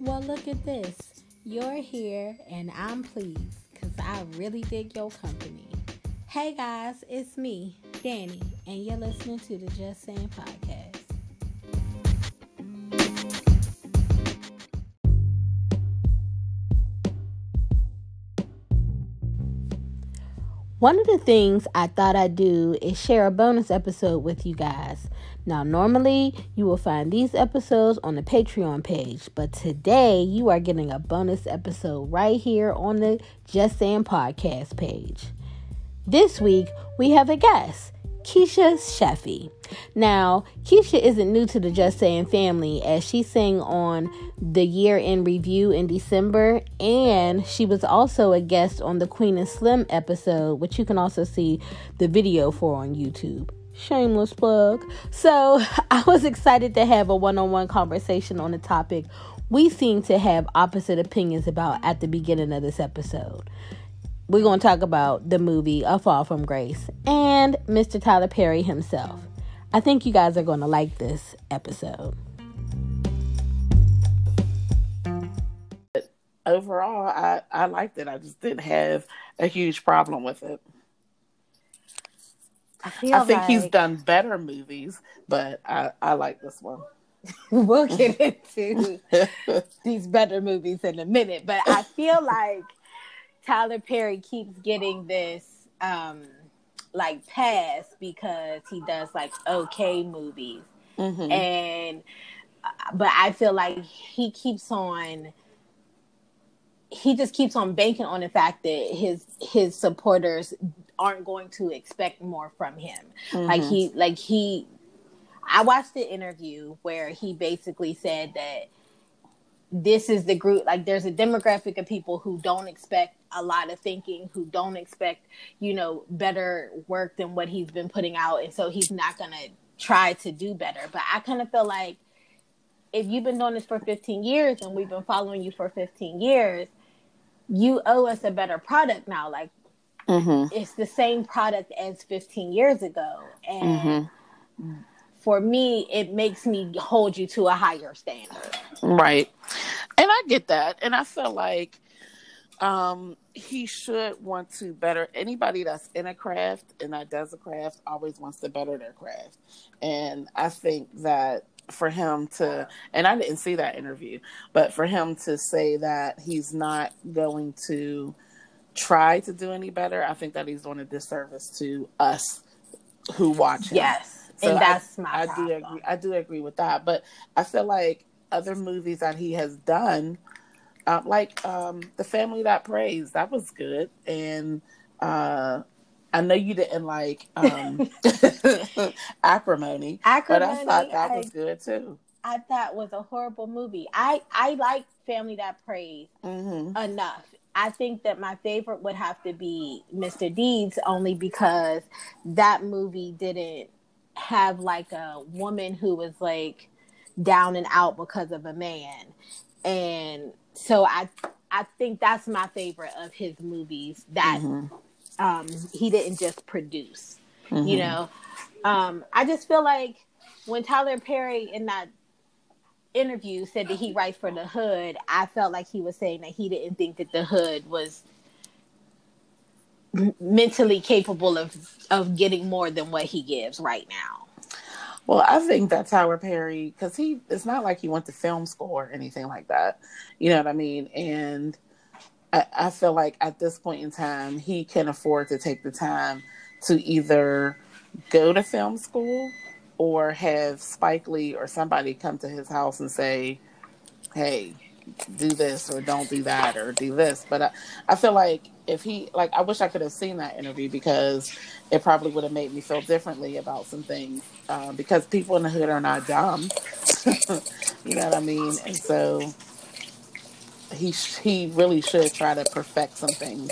Well, look at this. You're here and I'm pleased because I really dig your company. Hey guys, it's me, Danny, and you're listening to the Just Saying Podcast. One of the things I thought I'd do is share a bonus episode with you guys. Now, normally you will find these episodes on the Patreon page, but today you are getting a bonus episode right here on the Just Saying podcast page. This week we have a guest. Keisha Sheffy. Now, Keisha isn't new to the Just Saying family as she sang on the year in review in December, and she was also a guest on the Queen and Slim episode, which you can also see the video for on YouTube. Shameless plug. So, I was excited to have a one on one conversation on a topic we seem to have opposite opinions about at the beginning of this episode we're going to talk about the movie A Fall from Grace and Mr. Tyler Perry himself. I think you guys are going to like this episode. Overall, I, I liked it. I just didn't have a huge problem with it. I, I think like... he's done better movies, but I, I like this one. we'll get into these better movies in a minute, but I feel like Tyler Perry keeps getting this um like pass because he does like okay movies. Mm-hmm. And uh, but I feel like he keeps on he just keeps on banking on the fact that his his supporters aren't going to expect more from him. Mm-hmm. Like he like he I watched the interview where he basically said that this is the group like there's a demographic of people who don't expect a lot of thinking who don't expect you know better work than what he's been putting out and so he's not going to try to do better but i kind of feel like if you've been doing this for 15 years and we've been following you for 15 years you owe us a better product now like mm-hmm. it's the same product as 15 years ago and mm-hmm for me, it makes me hold you to a higher standard. Right. And I get that. And I feel like um, he should want to better anybody that's in a craft and that does a craft always wants to better their craft. And I think that for him to and I didn't see that interview, but for him to say that he's not going to try to do any better, I think that he's doing a disservice to us who watch him. Yes. So and that's I, my I do agree. I do agree with that, but I feel like other movies that he has done, uh, like um, The Family That Prays, that was good, and uh, I know you didn't like um, Acrimony, Acrimony, but I thought that I, was good too. I thought was a horrible movie. I I like Family That Prays mm-hmm. enough. I think that my favorite would have to be Mr. Deeds, only because that movie didn't have like a woman who was like down and out because of a man. And so I I think that's my favorite of his movies that mm-hmm. um he didn't just produce. Mm-hmm. You know. Um I just feel like when Tyler Perry in that interview said that he writes for the hood, I felt like he was saying that he didn't think that the hood was mentally capable of of getting more than what he gives right now. Well, I think that Tyler Perry, because he, it's not like he went to film school or anything like that. You know what I mean? And I, I feel like at this point in time, he can afford to take the time to either go to film school or have Spike Lee or somebody come to his house and say, hey, do this or don't do that or do this. But I, I feel like if he like I wish I could have seen that interview because it probably would have made me feel differently about some things. Uh, because people in the hood are not dumb. you know what I mean? And so he he really should try to perfect some things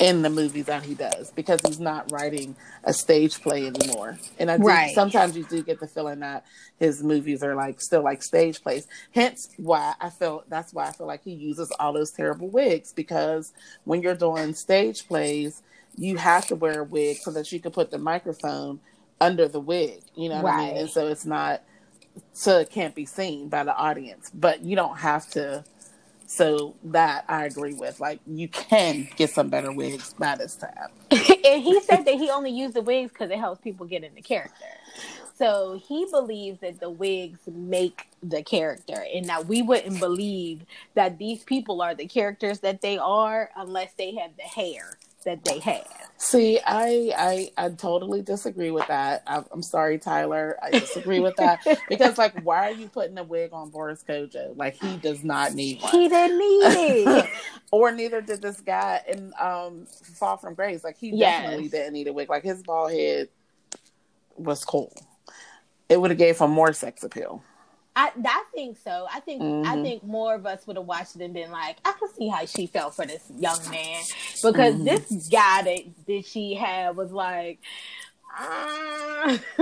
in the movies that he does because he's not writing a stage play anymore. And I do, right. sometimes you do get the feeling that his movies are like still like stage plays. Hence why I feel that's why I feel like he uses all those terrible wigs because when you're doing stage plays, you have to wear a wig so that you can put the microphone under the wig. You know what right. I mean? And so it's not so it can't be seen by the audience. But you don't have to. So that I agree with. Like you can get some better wigs by this time. and he said that he only used the wigs because it helps people get into character. So he believes that the wigs make the character, and that we wouldn't believe that these people are the characters that they are unless they have the hair that they have. See, I I, I totally disagree with that. I, am sorry, Tyler. I disagree with that because, like, why are you putting a wig on Boris Kodjoe? Like, he does not need one. He didn't need it, or neither did this guy in um, Fall from Grace. Like, he yes. definitely didn't need a wig. Like, his bald head was cool it would have gave him more sex appeal. I, I think so. I think mm-hmm. I think more of us would have watched it and been like, I can see how she felt for this young man because mm-hmm. this guy that that she had was like, uh,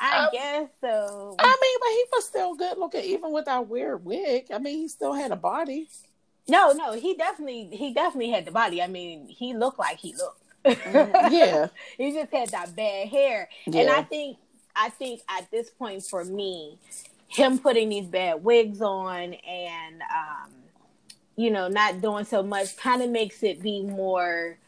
I um, guess so. I mean, but he was still good looking even with that weird wig. I mean, he still had a body. No, no, he definitely he definitely had the body. I mean, he looked like he looked. Mm-hmm. yeah, he just had that bad hair, yeah. and I think I think at this point for me, him putting these bad wigs on and um, you know not doing so much kind of makes it be more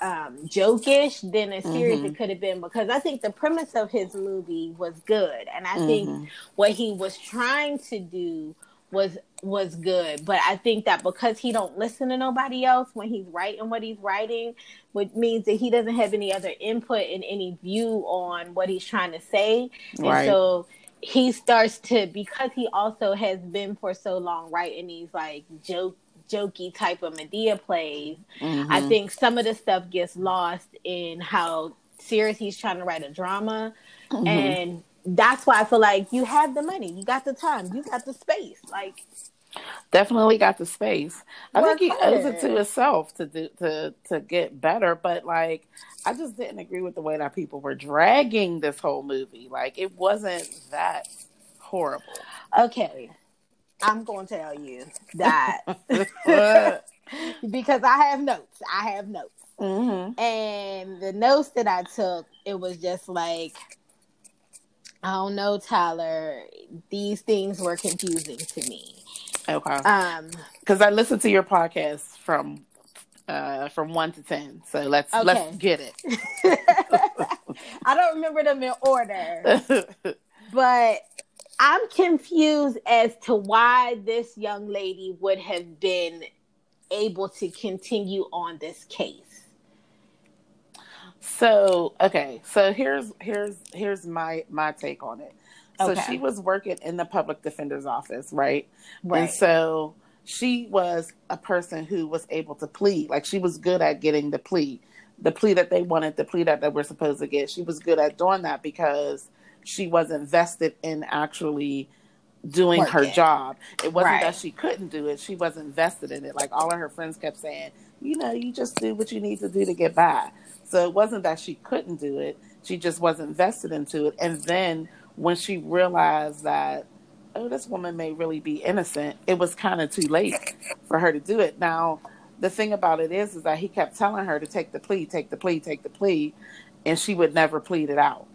um, jokish than as serious mm-hmm. it could have been because I think the premise of his movie was good, and I mm-hmm. think what he was trying to do was was good but i think that because he don't listen to nobody else when he's writing what he's writing which means that he doesn't have any other input and any view on what he's trying to say right. and so he starts to because he also has been for so long writing these like joke jokey type of Madea plays mm-hmm. i think some of the stuff gets lost in how serious he's trying to write a drama mm-hmm. and that's why I feel like you have the money, you got the time, you got the space. Like definitely got the space. I think he owes it to himself to do to to get better, but like I just didn't agree with the way that people were dragging this whole movie. Like it wasn't that horrible. Okay. I'm going to tell you that because I have notes. I have notes. Mm-hmm. And the notes that I took, it was just like I don't know, Tyler. These things were confusing to me. Okay. Um, because I listened to your podcast from uh from one to ten. So let's okay. let's get it. I don't remember them in order, but I'm confused as to why this young lady would have been able to continue on this case. So okay, so here's here's here's my my take on it. So okay. she was working in the public defender's office, right? Right. And so she was a person who was able to plead. Like she was good at getting the plea, the plea that they wanted, the plea that they were supposed to get. She was good at doing that because she was invested in actually doing her job. It wasn't right. that she couldn't do it; she was invested in it. Like all of her friends kept saying, you know, you just do what you need to do to get by. So it wasn't that she couldn't do it, she just wasn't invested into it. And then when she realized that, oh, this woman may really be innocent, it was kind of too late for her to do it. Now, the thing about it is, is that he kept telling her to take the plea, take the plea, take the plea, and she would never plead it out.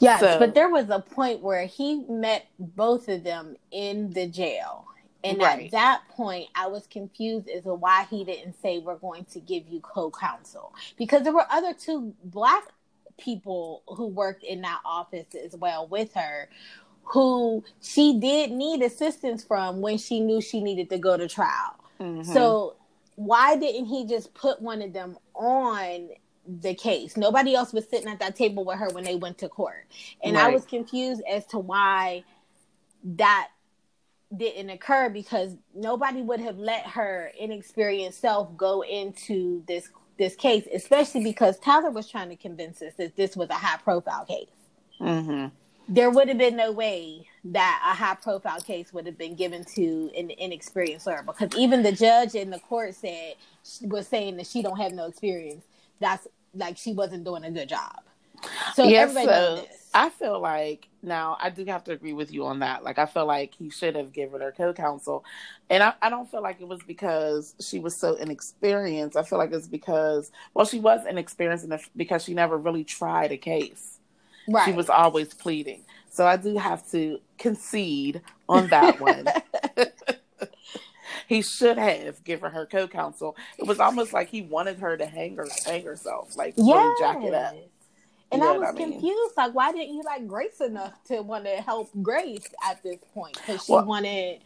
Yes, so, but there was a point where he met both of them in the jail. And right. at that point, I was confused as to why he didn't say, We're going to give you co counsel. Because there were other two black people who worked in that office as well with her who she did need assistance from when she knew she needed to go to trial. Mm-hmm. So, why didn't he just put one of them on the case? Nobody else was sitting at that table with her when they went to court. And right. I was confused as to why that didn't occur because nobody would have let her inexperienced self go into this this case, especially because Tyler was trying to convince us that this was a high profile case. Mm-hmm. There would have been no way that a high profile case would have been given to an inexperienced lawyer because even the judge in the court said was saying that she don't have no experience. That's like she wasn't doing a good job. So everybody so. I feel like now I do have to agree with you on that. Like I feel like he should have given her co-counsel, and I, I don't feel like it was because she was so inexperienced. I feel like it's because well, she was inexperienced enough because she never really tried a case. Right. She was always pleading. So I do have to concede on that one. he should have given her co-counsel. It was almost like he wanted her to hang her hang herself, like yes. jack it up. And I was I mean? confused. Like, why didn't you like Grace enough to want to help Grace at this point? Because she well, wanted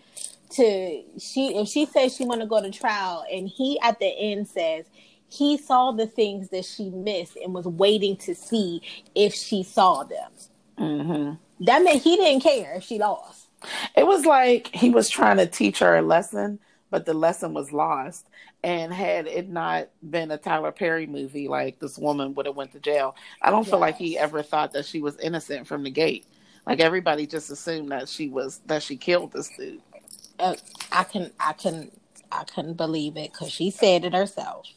to. She if she says she want to go to trial, and he at the end says he saw the things that she missed and was waiting to see if she saw them. Mm-hmm. That meant he didn't care if she lost. It was like he was trying to teach her a lesson, but the lesson was lost. And had it not been a Tyler Perry movie, like this woman would have went to jail. I don't yes. feel like he ever thought that she was innocent from the gate. Like everybody just assumed that she was that she killed this dude. Uh, I can I can I couldn't believe it because she said it herself.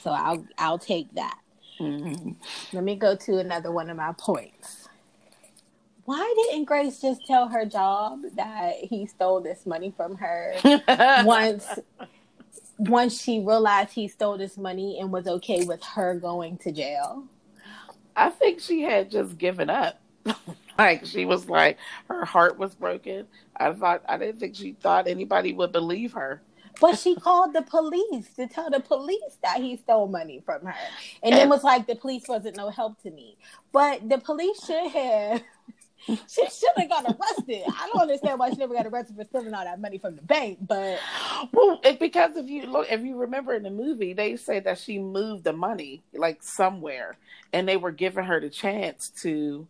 So I'll I'll take that. Mm-hmm. Let me go to another one of my points. Why didn't Grace just tell her job that he stole this money from her once once she realized he stole this money and was okay with her going to jail? I think she had just given up. like she was like her heart was broken. I thought I didn't think she thought anybody would believe her. But she called the police to tell the police that he stole money from her. And it was like the police wasn't no help to me. But the police should have she should have got arrested. I don't understand why she never got arrested for stealing all that money from the bank, but well, it, because if you look, if you remember in the movie, they say that she moved the money like somewhere, and they were giving her the chance to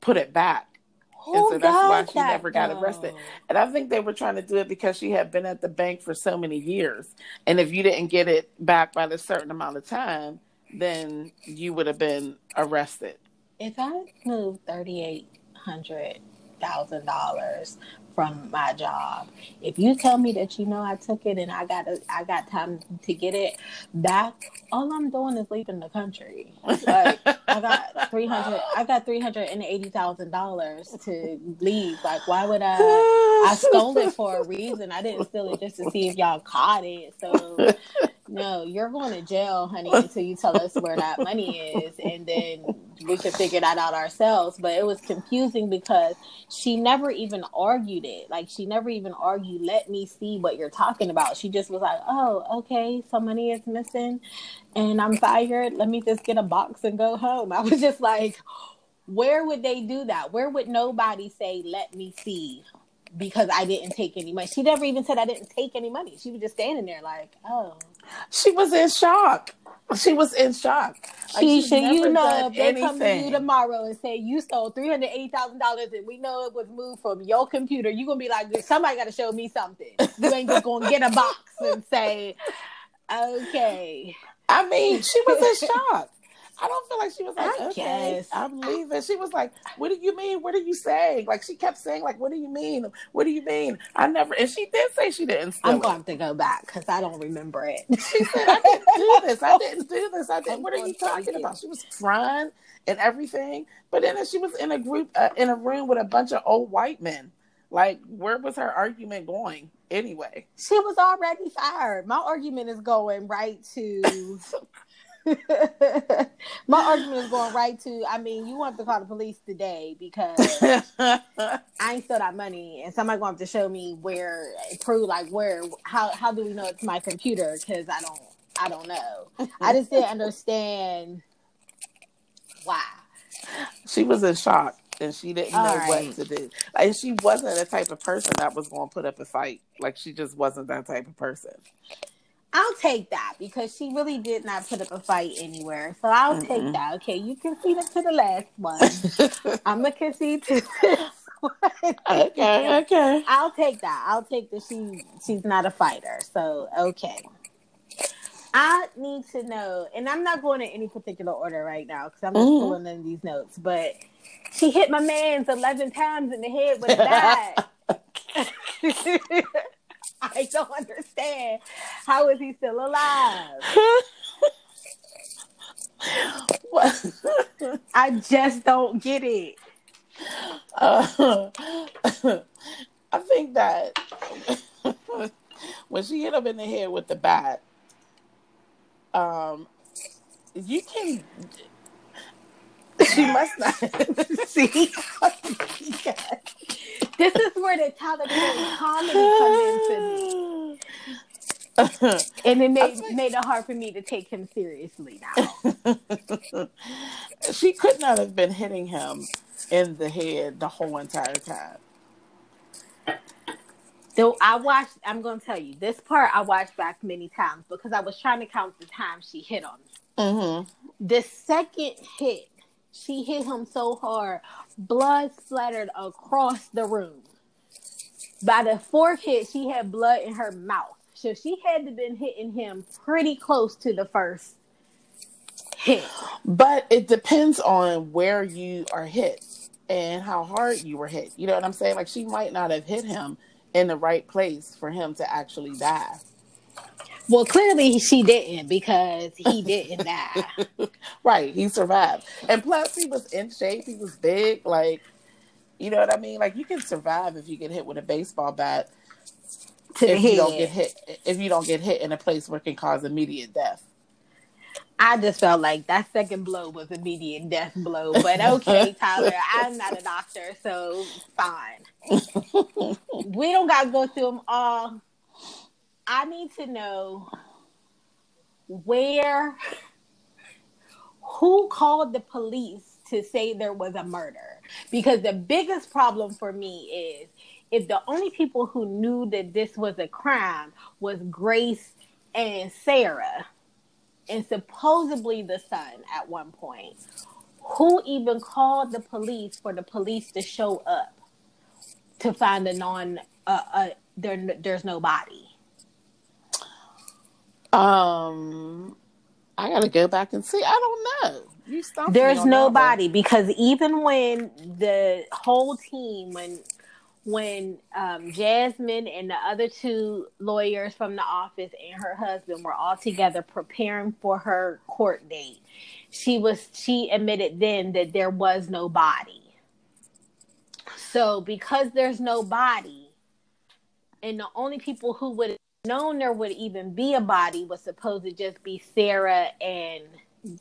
put it back. Who and so that's why she that, never got though? arrested. And I think they were trying to do it because she had been at the bank for so many years. And if you didn't get it back by a certain amount of time, then you would have been arrested. If I moved thirty eight hundred thousand dollars from my job. If you tell me that you know I took it and I got a, I got time to get it back, all I'm doing is leaving the country. Like I got three hundred, I got three hundred and eighty thousand dollars to leave. Like why would I? I stole it for a reason. I didn't steal it just to see if y'all caught it. So no, you're going to jail, honey, until you tell us where that money is, and then we can figure that out ourselves. But it was confusing because she never even argued it. Like she never even argued, let me see what you're talking about. She just was like, Oh, okay, some money is missing and I'm fired. Let me just get a box and go home. I was just like, where would they do that? Where would nobody say, let me see? Because I didn't take any money. She never even said I didn't take any money. She was just standing there like, oh. She was in shock. She was in shock. Like Keisha, you know, if they anything. come to you tomorrow and say you stole three hundred eighty thousand dollars and we know it was moved from your computer, you're gonna be like, somebody got to show me something. You ain't just gonna get a box and say, okay. I mean, she was in shock. I don't feel like she was like, I okay, guess. I'm leaving. She was like, what do you mean? What are you saying? Like she kept saying, like, what do you mean? What do you mean? I never, and she did say she didn't. I'm going to go back because I don't remember it. She said, I didn't do this. I didn't do this. I didn't. what are you talking about? She was crying and everything, but then she was in a group, uh, in a room with a bunch of old white men. Like, where was her argument going anyway? She was already fired. My argument is going right to My argument is going right to I mean, you want to call the police today because I ain't still that money and somebody going to have to show me where prove like where how how do we know it's my computer because I don't I don't know. I just didn't understand why. She was in shock and she didn't All know right. what to do. Like she wasn't the type of person that was going to put up a fight. Like she just wasn't that type of person. I'll take that because she really did not put up a fight anywhere. So I'll mm take that. Okay, you conceded to the last one. I'm gonna concede to this one. Okay, okay. I'll take that. I'll take that she she's not a fighter. So okay. I need to know, and I'm not going in any particular order right now because I'm just mm pulling in these notes. But she hit my man's 11 times in the head with a bat. I don't understand. How is he still alive? I just don't get it. Uh, I think that when she hit him in the head with the bat, um, you can. She She must not see. this is where the Tyler Perry comedy comes into me. And it made, like, made it hard for me to take him seriously now. she could not have been hitting him in the head the whole entire time. So I watched. I'm going to tell you this part. I watched back many times because I was trying to count the time she hit on me. Mm-hmm. The second hit, she hit him so hard, blood splattered across the room. By the fourth hit, she had blood in her mouth, so she had to been hitting him pretty close to the first hit. But it depends on where you are hit and how hard you were hit. You know what I'm saying? Like she might not have hit him in the right place for him to actually die. Well, clearly she didn't because he didn't die. right, he survived. And plus he was in shape, he was big, like you know what I mean? Like you can survive if you get hit with a baseball bat. To if you don't get hit if you don't get hit in a place where it can cause immediate death. I just felt like that second blow was immediate death blow. But okay, Tyler, I'm not a doctor, so fine. we don't got to go through them all. I need to know where, who called the police to say there was a murder. Because the biggest problem for me is if the only people who knew that this was a crime was Grace and Sarah and supposedly the son at one point. Who even called the police for the police to show up to find a non uh, uh there there's no body? Um I gotta go back and see. I don't know. There's nobody because even when the whole team, when when um, Jasmine and the other two lawyers from the office and her husband were all together preparing for her court date, she was she admitted then that there was no body. So because there's no body, and the only people who would have known there would even be a body was supposed to just be Sarah and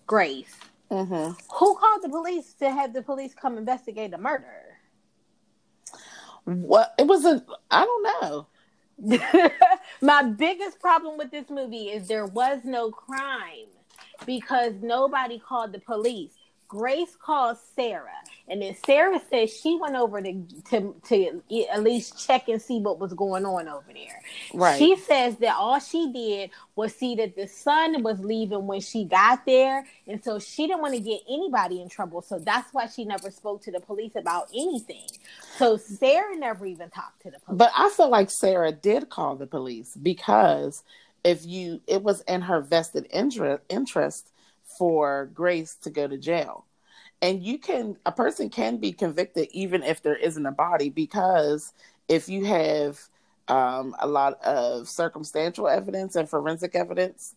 Grace. Mm-hmm. Who called the police to have the police come investigate the murder? What it was a I don't know. My biggest problem with this movie is there was no crime because nobody called the police. Grace calls Sarah, and then Sarah says she went over to, to to at least check and see what was going on over there. Right. She says that all she did was see that the son was leaving when she got there, and so she didn't want to get anybody in trouble. So that's why she never spoke to the police about anything. So Sarah never even talked to the police. But I feel like Sarah did call the police because if you, it was in her vested interest interest for Grace to go to jail. And you can, a person can be convicted even if there isn't a body because if you have um, a lot of circumstantial evidence and forensic evidence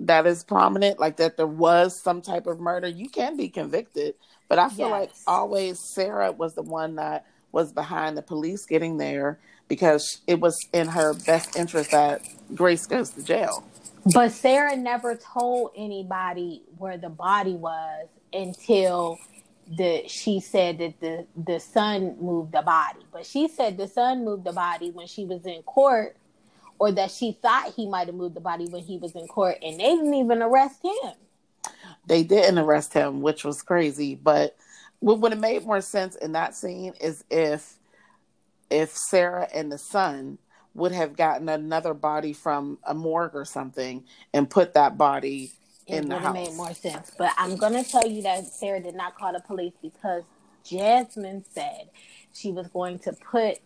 that is prominent, like that there was some type of murder, you can be convicted. But I feel yes. like always Sarah was the one that was behind the police getting there because it was in her best interest that Grace goes to jail. But Sarah never told anybody where the body was until the she said that the the son moved the body. But she said the son moved the body when she was in court or that she thought he might have moved the body when he was in court and they didn't even arrest him. They didn't arrest him, which was crazy, but what would have made more sense in that scene is if if Sarah and the son would have gotten another body from a morgue or something and put that body it in the house. It made more sense. But I'm gonna tell you that Sarah did not call the police because Jasmine said she was going to put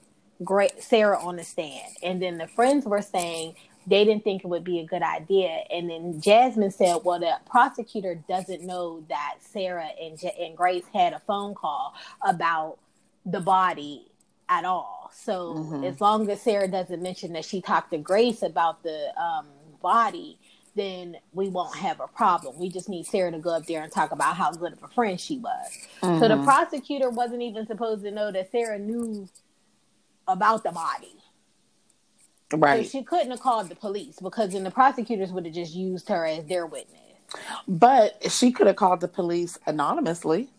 great Sarah on the stand, and then the friends were saying they didn't think it would be a good idea. And then Jasmine said, "Well, the prosecutor doesn't know that Sarah and and Grace had a phone call about the body at all. So mm-hmm. as long as Sarah doesn't mention that she talked to Grace about the um, body." Then we won't have a problem. We just need Sarah to go up there and talk about how good of a friend she was. Mm-hmm. So the mm-hmm. prosecutor wasn't even supposed to know that Sarah knew about the body Right. So she couldn't have called the police because then the prosecutors would have just used her as their witness. But she could have called the police anonymously.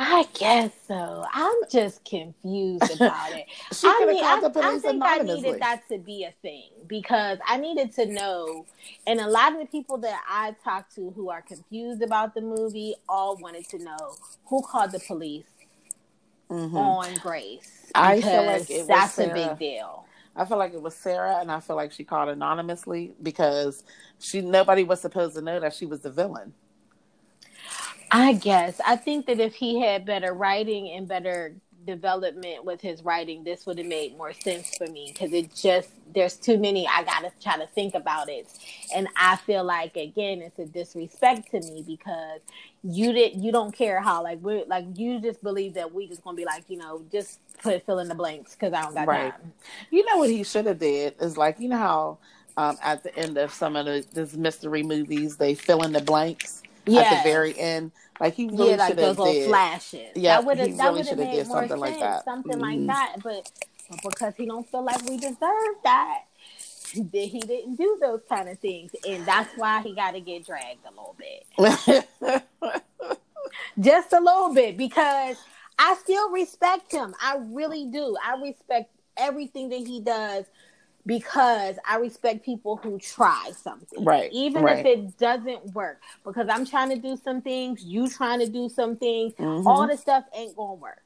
I guess so. I'm just confused about it. she I mean, I, I think I needed that to be a thing because I needed to know, and a lot of the people that I talked to who are confused about the movie all wanted to know who called the police Mhm. on Grace. I feel like it was that's a big deal. I feel like it was Sarah, and I feel like she called anonymously because she nobody was supposed to know that she was the villain. I guess. I think that if he had better writing and better development with his writing, this would have made more sense for me because it just, there's too many. I got to try to think about it. And I feel like, again, it's a disrespect to me because you did you don't care how like we like you just believe that we just gonna be like you know just put fill in the blanks because I don't got Right. time. You know what he should have did is like you know how um, at the end of some of the this mystery movies they fill in the blanks at the very end. Like he really yeah, like should those little did. flashes. Yeah, that would he have that really would have did more something like sense, that. something Mhm. like that. But, but because he don't feel like we deserve that, that he didn't do those kind of things, and that's why he got to get dragged a little bit, just a little bit, because I still respect him. I really do. I respect everything that he does. Because I respect people who try something, Right, Even right. if it doesn't work, because I'm trying to do some things, you trying to do some things, Mhm. all the stuff ain't gonna work.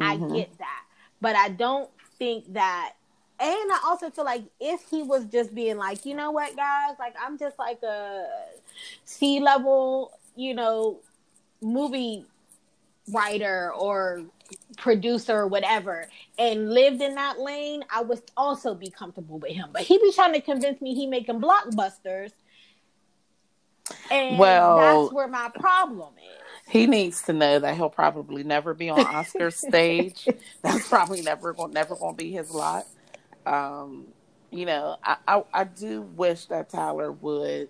I Mhm. get that. But I don't think that and I also feel like if he was just being like, you know what, guys, like I'm just like a C level, you know, movie writer or producer or whatever and lived in that lane, I would also be comfortable with him. But he be trying to convince me he making blockbusters. And Well- that's where my problem is. He needs to know that he'll probably never be on Oscar's stage. That's probably never going never going to be his lot. Um, you know, I, I I do wish that Tyler would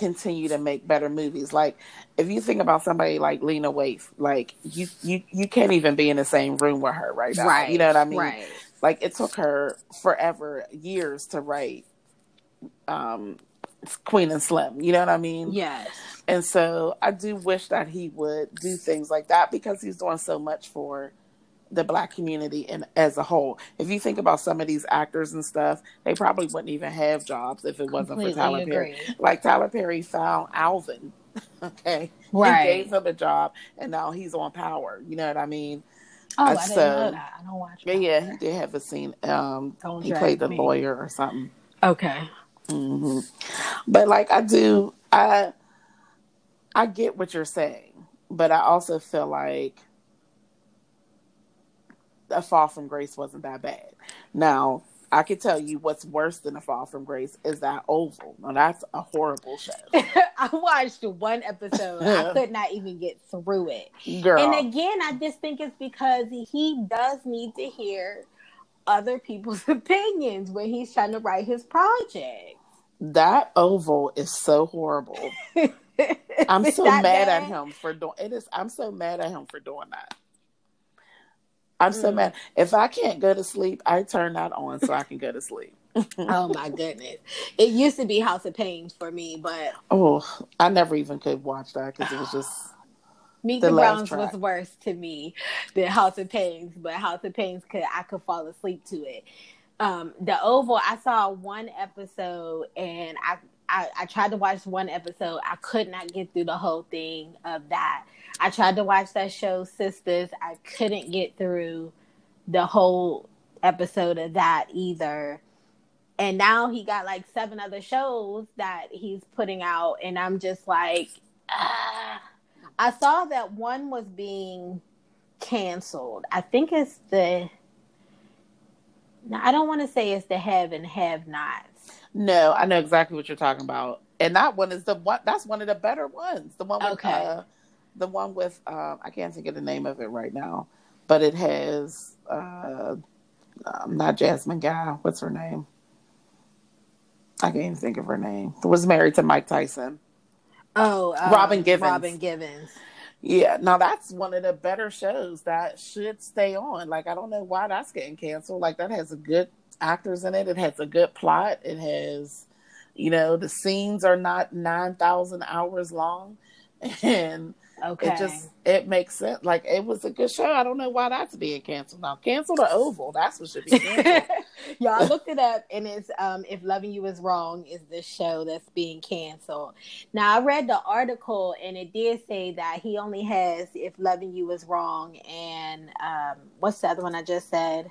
continue to make better movies. Like if you think about somebody like Lena Waithe, like you you you can't even be in the same room with her right now. You know what I mean? Right. Like it took her forever, years to write um Queen and Slim. You know what I mean? Yes. And so I do wish that he would do things like that because he's doing so much for the black community and as a whole. If you think about some of these actors and stuff, they probably wouldn't even have jobs if it wasn't Completely for Tyler Perry. Like Tyler Perry found Alvin, okay, Right. gave him a job, and now he's on Power. You know what I mean? Oh, I Uh, didn't so- know that. I don't watch. Yeah, yeah, he did have a scene. Um, Don't he played the me. lawyer or something. Okay. hmm But like I do, I I get what you're saying, but I also feel like a fall from grace wasn't that bad. Now I can tell you what's worse than a fall from grace is that Oval. Now that's a horrible show, I watched one episode. I could not even get through it. girl. And again, I just think it's because he does need to hear other people's opinions when he's trying to write his project. that Oval is so horrible. I'm so mad at him for doing it. Is I'm so mad at him for doing that. I'm so mad. If I can't go to sleep, I turn that on so I can go to sleep. Oh my goodness! It used to be House of Pains for me, but Oh, I never even could watch that because it was just Meet The the, Browns was worse to me than House of Pains, but House of Pains could I could fall asleep to it. Um, the Oval, I saw one episode and I, I I tried to watch one episode. I could not get through the whole thing of that. I tried to watch that show Sisters. I couldn't get through the whole episode of that either. And now he got like seven other shows that he's putting out, and I'm just like, ah. I saw that one was being canceled. I think it's the. No, I don't want to say it's the have and have nots. no. I know exactly what you're talking about, and that one is the one. That's one of the better ones. The one with Okay. uh, the one with um, I can't think of the name of it right now, but it has uh, um, not Jasmine Guy. What's her name? I can't even think of her name. Was married to Mike Tyson. Oh, um, Robin Givens. Robin Givens. Yeah, now that's one of the better shows that should stay on. Like I don't know why that's getting canceled. Like that has a good actors in it. It has a good plot. It has, you know, the scenes are not nine thousand hours long, and Okay. It just it makes sense. Like it was a good show. I don't know why that's being canceled now. Cancel the Oval. That's what should be canceled. Y'all looked it up, and it's um, "If Loving You Is Wrong" is the show that's being canceled. Now I read the article, and it did say that he only has "If Loving You Is Wrong" and um, what's the other one I just said?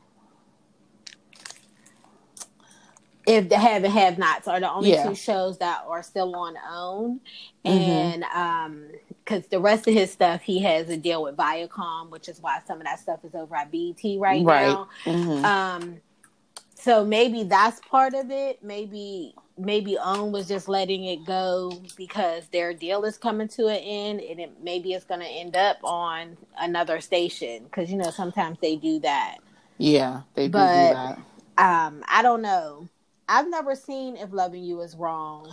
if the have and have nots are the only Yeah. two shows that are still on OWN Mhm. and um because the rest of his stuff he has a deal with Viacom which is why some of that stuff is over at BET right, Right. now Mhm. um so maybe that's part of it maybe maybe OWN was just letting it go because their deal is coming to an end and it maybe it's going to end up on another station because you know sometimes they do that yeah, they do do that. um i don't know i've never seen if loving you is wrong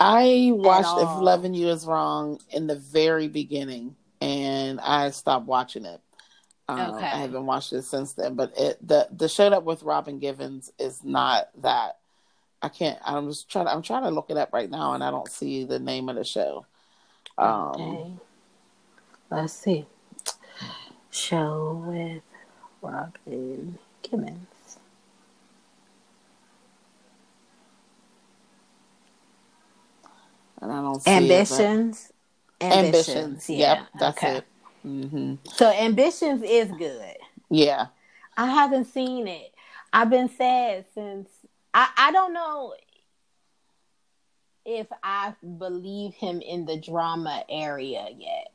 I watched If. Loving You Is Wrong in the very beginning, and I stopped watching it. Um, Okay. I haven't watched it since then. But it the the show up with Robin Givens is not that. I can't. I'm just trying. To, I'm trying to look it up right now, and I don't see the name of the show. Um, okay let's see show with Robin Givens and I don't see it, but- ambitions ambitions. yeah Yep, that's okay. it. hmm so ambitions is good Yeah. I haven't seen it. I've been sad since I I don't know if I believe him in the drama area yet.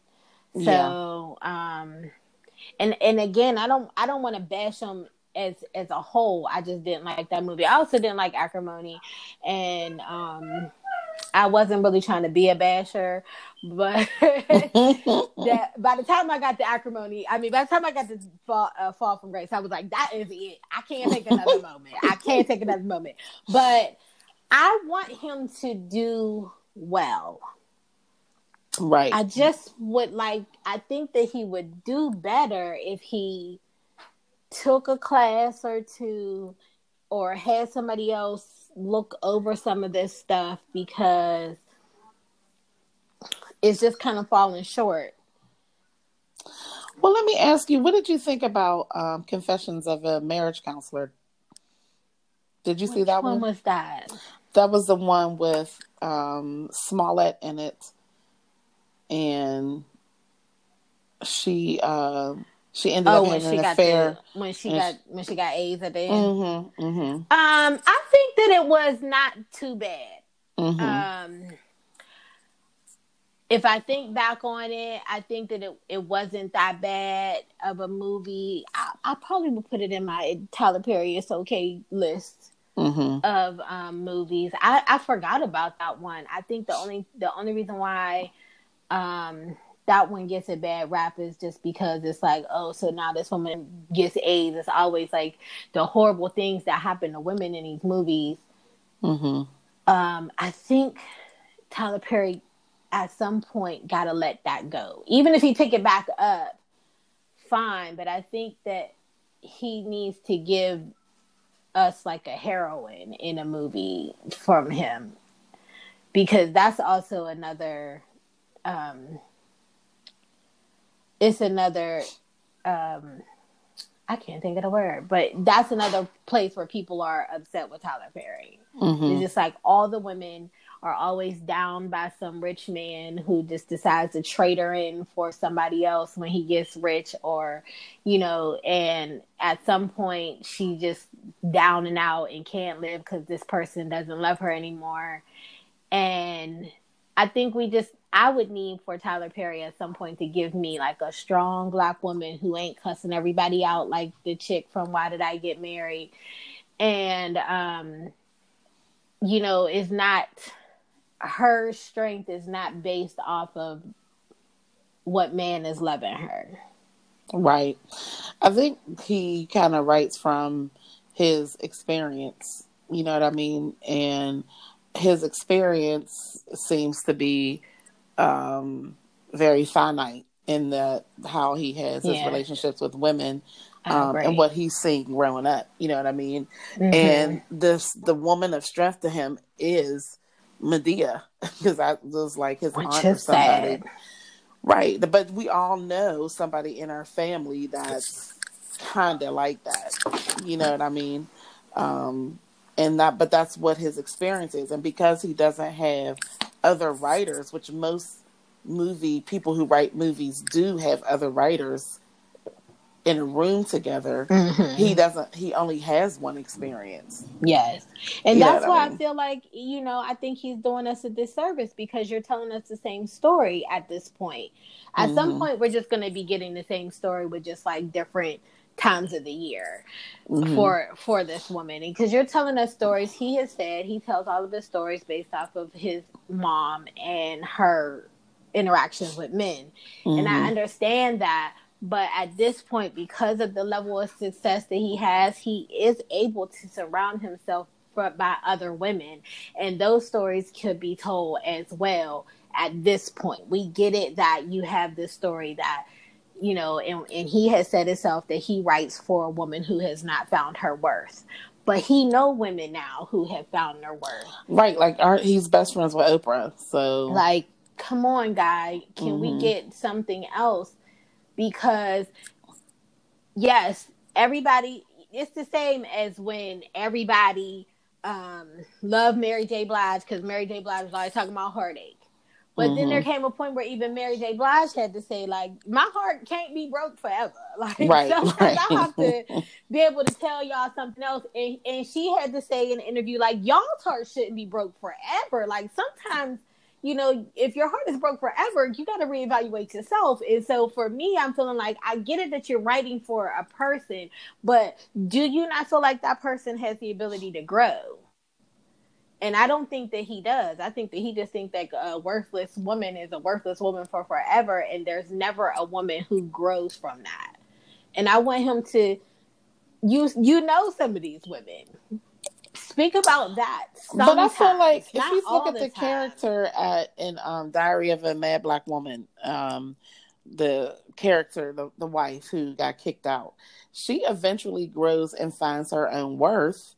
So um and and again I don't I don't want to bash him as as a whole. I just didn't like that movie. I also didn't like acrimony and um I wasn't really trying to be a basher, but that by the time I got to acrimony, I mean, by the time I got to fall, uh, fall from grace, I was like, that is it. I can't take another moment. I can't take another moment. But I want him to do well. right. I just would like, I think that he would do better if he took a class or two or had somebody else look over some of this stuff because it's just kind of falling short. Well, let me ask you, what did you think about um, Confessions of a Marriage Counselor? Did you see that one one? was that? That was the one with um, Smollett in it, and she uh, she ended Oh, up when having she an got affair. the, when she got when she got AIDS at the end. Mm-hmm, mm-hmm, Um, I think that it was not too bad. mm-hmm. Um, if I think back on it, I think that it, it wasn't that bad of a movie. I, I probably would put it in my Tyler Perry It's Okay list mm-hmm. of um, movies. I, I forgot about that one. I think the only the only reason why um, that one gets a bad rap is just because it's like, oh, so now this woman gets AIDS. It's always like the horrible things that happen to women in these movies. Mm-hmm. Um, I think Tyler Perry at some point got to let that go. Even if he pick it back up, fine. But I think that he needs to give us like a heroine in a movie from him because that's also another um it's another um I can't think of the word, but that's another place where people are upset with Tyler Perry. Mm-hmm. It's just like all the women are always down by some rich man who just decides to trade her in for somebody else when he gets rich or you know and at some point she just down and out and can't live because this person doesn't love her anymore and i think we just i would need for tyler perry at some point to give me like a strong black woman who ain't cussing everybody out like the chick from why did i get married and um you know is not her strength is not based off of what man is loving her. Right. I think he kind of writes from his experience. You know what I mean? And his experience seems to be um, very finite in that how he has his Yeah. relationships with women um, and what he's seen growing up. You know what I mean? Mhm. And this, the woman of strength to him is Madea, because I was like his which aunt or somebody. sad. Right, but we all know somebody in our family that's kind of like that. You know what I mean? Um, and that, but that's what his experience is, and because he doesn't have other writers, which most movie people who write movies do have other writers in a room together mm-hmm. he doesn't he only has one experience yes and you that's why I, mean? I, feel like you know i think he's doing us a disservice because you're telling us the same story at this point at mm-hmm. some point we're just going to be getting the same story with just like different times of the year mm-hmm. for for this woman because you're telling us stories he has said he tells all of his stories based off of his mom and her interactions with men and i mm-hmm. understand that but at this point, because of the level of success that he has, he is able to surround himself by other women. And those stories could be told as well at this point. We get it that you have this story that, you know, and, and he has said himself that he writes for a woman who has not found her worth. But he know women now who have found their worth. Right, like our, he's best friends with Oprah. So like, come on, guy, can mm-hmm. we get something else? because yes, everybody it's the same as when everybody um loved Mary J. Blige because Mary J. Blige was always talking about heartache. But mm-hmm. then there mm-hmm. came a point where even Mary J. Blige had to say, like, my heart can't be broke forever. Like, right, sometimes right. I have to be able to tell y'all something else. And, and she had to say in an interview, like, y'all's heart shouldn't be broke forever. Like, sometimes you know, if your heart is broke forever, you got to reevaluate yourself. And so for me, I'm feeling like I get it that you're writing for a person, but do you not feel like that person has the ability to grow? And I don't think that he does. I think that he just thinks that a worthless woman is a worthless woman for forever, and there's never a woman who grows from that. And I want him to you you know some of these women speak about that. Sometimes. But I feel like if you look at the, the character at in um, Diary of a Mad Black Woman, um, the character, the, the wife who got kicked out, she eventually grows and finds her own worth.